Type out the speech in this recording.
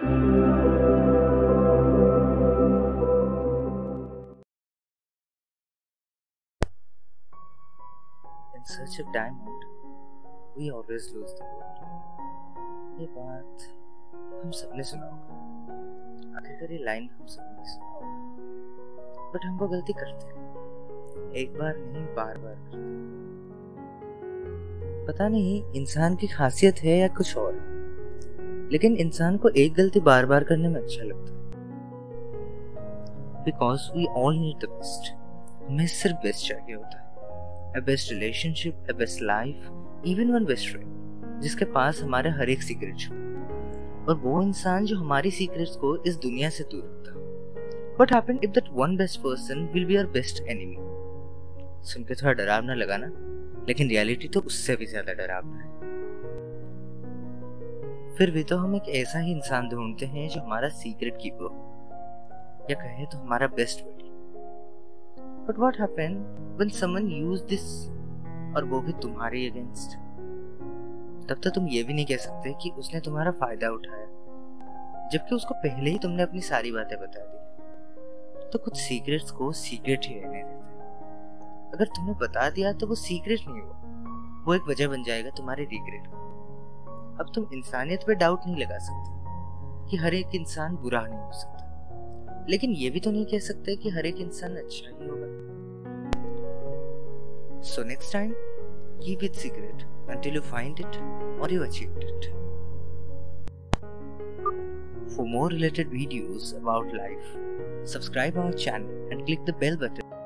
In search of diamond, we always lose the gold. ये बात हम सबने सुना होगा। आखिरकार ये लाइन हम सबने सुना होगा। बट हम वो गलती करते हैं। एक बार नहीं बार बार करते पता नहीं इंसान की खासियत है या कुछ और? लेकिन इंसान को एक गलती बार बार करने में अच्छा लगता है। Because we all need the best हमें सिर्फ़ बेस्ट चाहिए होता है। A best relationship, a best life, even one best friend जिसके पास हमारे हर एक सीक्रेट हो। और वो इंसान जो हमारी सीक्रेट्स को इस दुनिया से दूर रखता what happen if that one best person will be our best enemy सुन के थोड़ा डरावना लगा ना? लेकिन रियलिटी तो उससे भी ज़्यादा डरावना है। फिर भी तो हम एक ऐसा ही इंसान ढूंढते हैं जो हमारा सीक्रेट कीपर हो। या कहे तो हमारा best buddy but what happen when someone use this और वो भी तुम्हारे अगेंस्ट तब तो तुम ये भी नहीं कह सकते कि उसने तुम्हारा फ़ायदा उठाया। जबकि उसको पहले ही तुमने अपनी सारी बातें बता दी। तो कुछ सीक्रेट्स को सीक्रेट ही रहने देते अगर तुमने बता दिया तो वो सीक्रेट नहीं हुआ वो एक वजह बन जाएगा तुम्हारे रिग्रेट का। अब तुम इंसानियत पे डाउट नहीं लगा सकते कि हर एक इंसान बुरा नहीं हो सकता। लेकिन ये भी तो नहीं कह सकते कि हर एक इंसान अच्छा ही होगा। So next time keep it secret until you find it और you achieve it for more related videos about life subscribe our channel and click the bell button